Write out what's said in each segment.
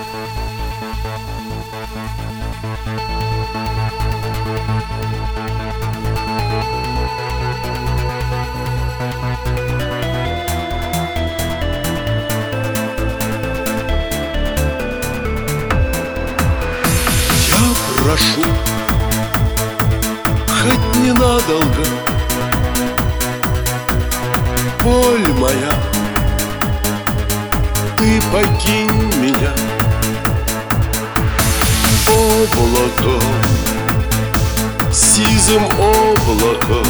Я прошу, хоть ненадолго. Боль моя, ты покинь меня. Облако, сизым облаком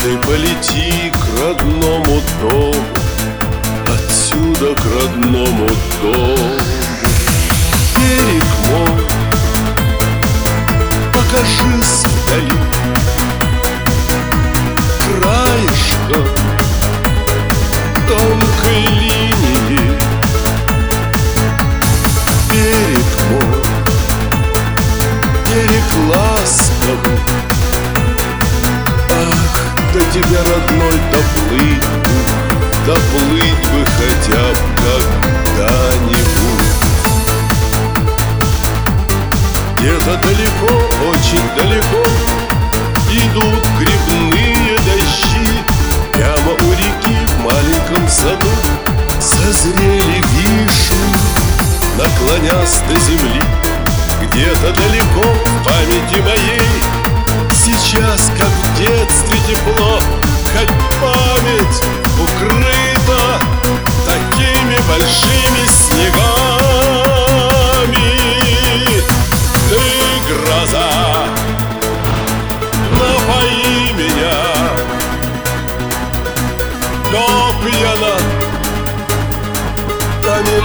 Ты полети к родному дому Отсюда к родному дому. Берег мой Покажись вдали Краешком тонкой линии Берег мой, берег ласковый Ах, до тебя, родной, доплыть бы Доплыть бы хотя бы когда-нибудь Где-то далеко, очень далеко Идут грибные дожди? Прямо у реки в маленьком саду Созрели вишни, наклонясь до земли. Где-то далеко в памяти моей пьяна Да не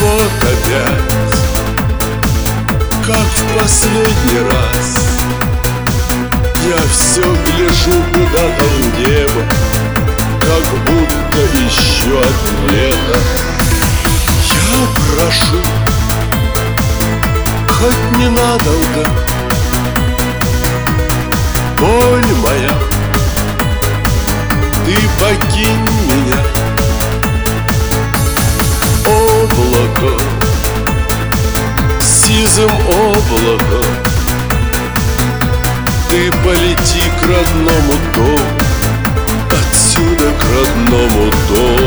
Вот опять. Как в последний раз. Я все гляжу куда-то в небо Как будто ищу ответа Я прошу Хоть ненадолго. Боль покинь меня Облако Сизым облаком Ты полети к родному дому Отсюда к родному дому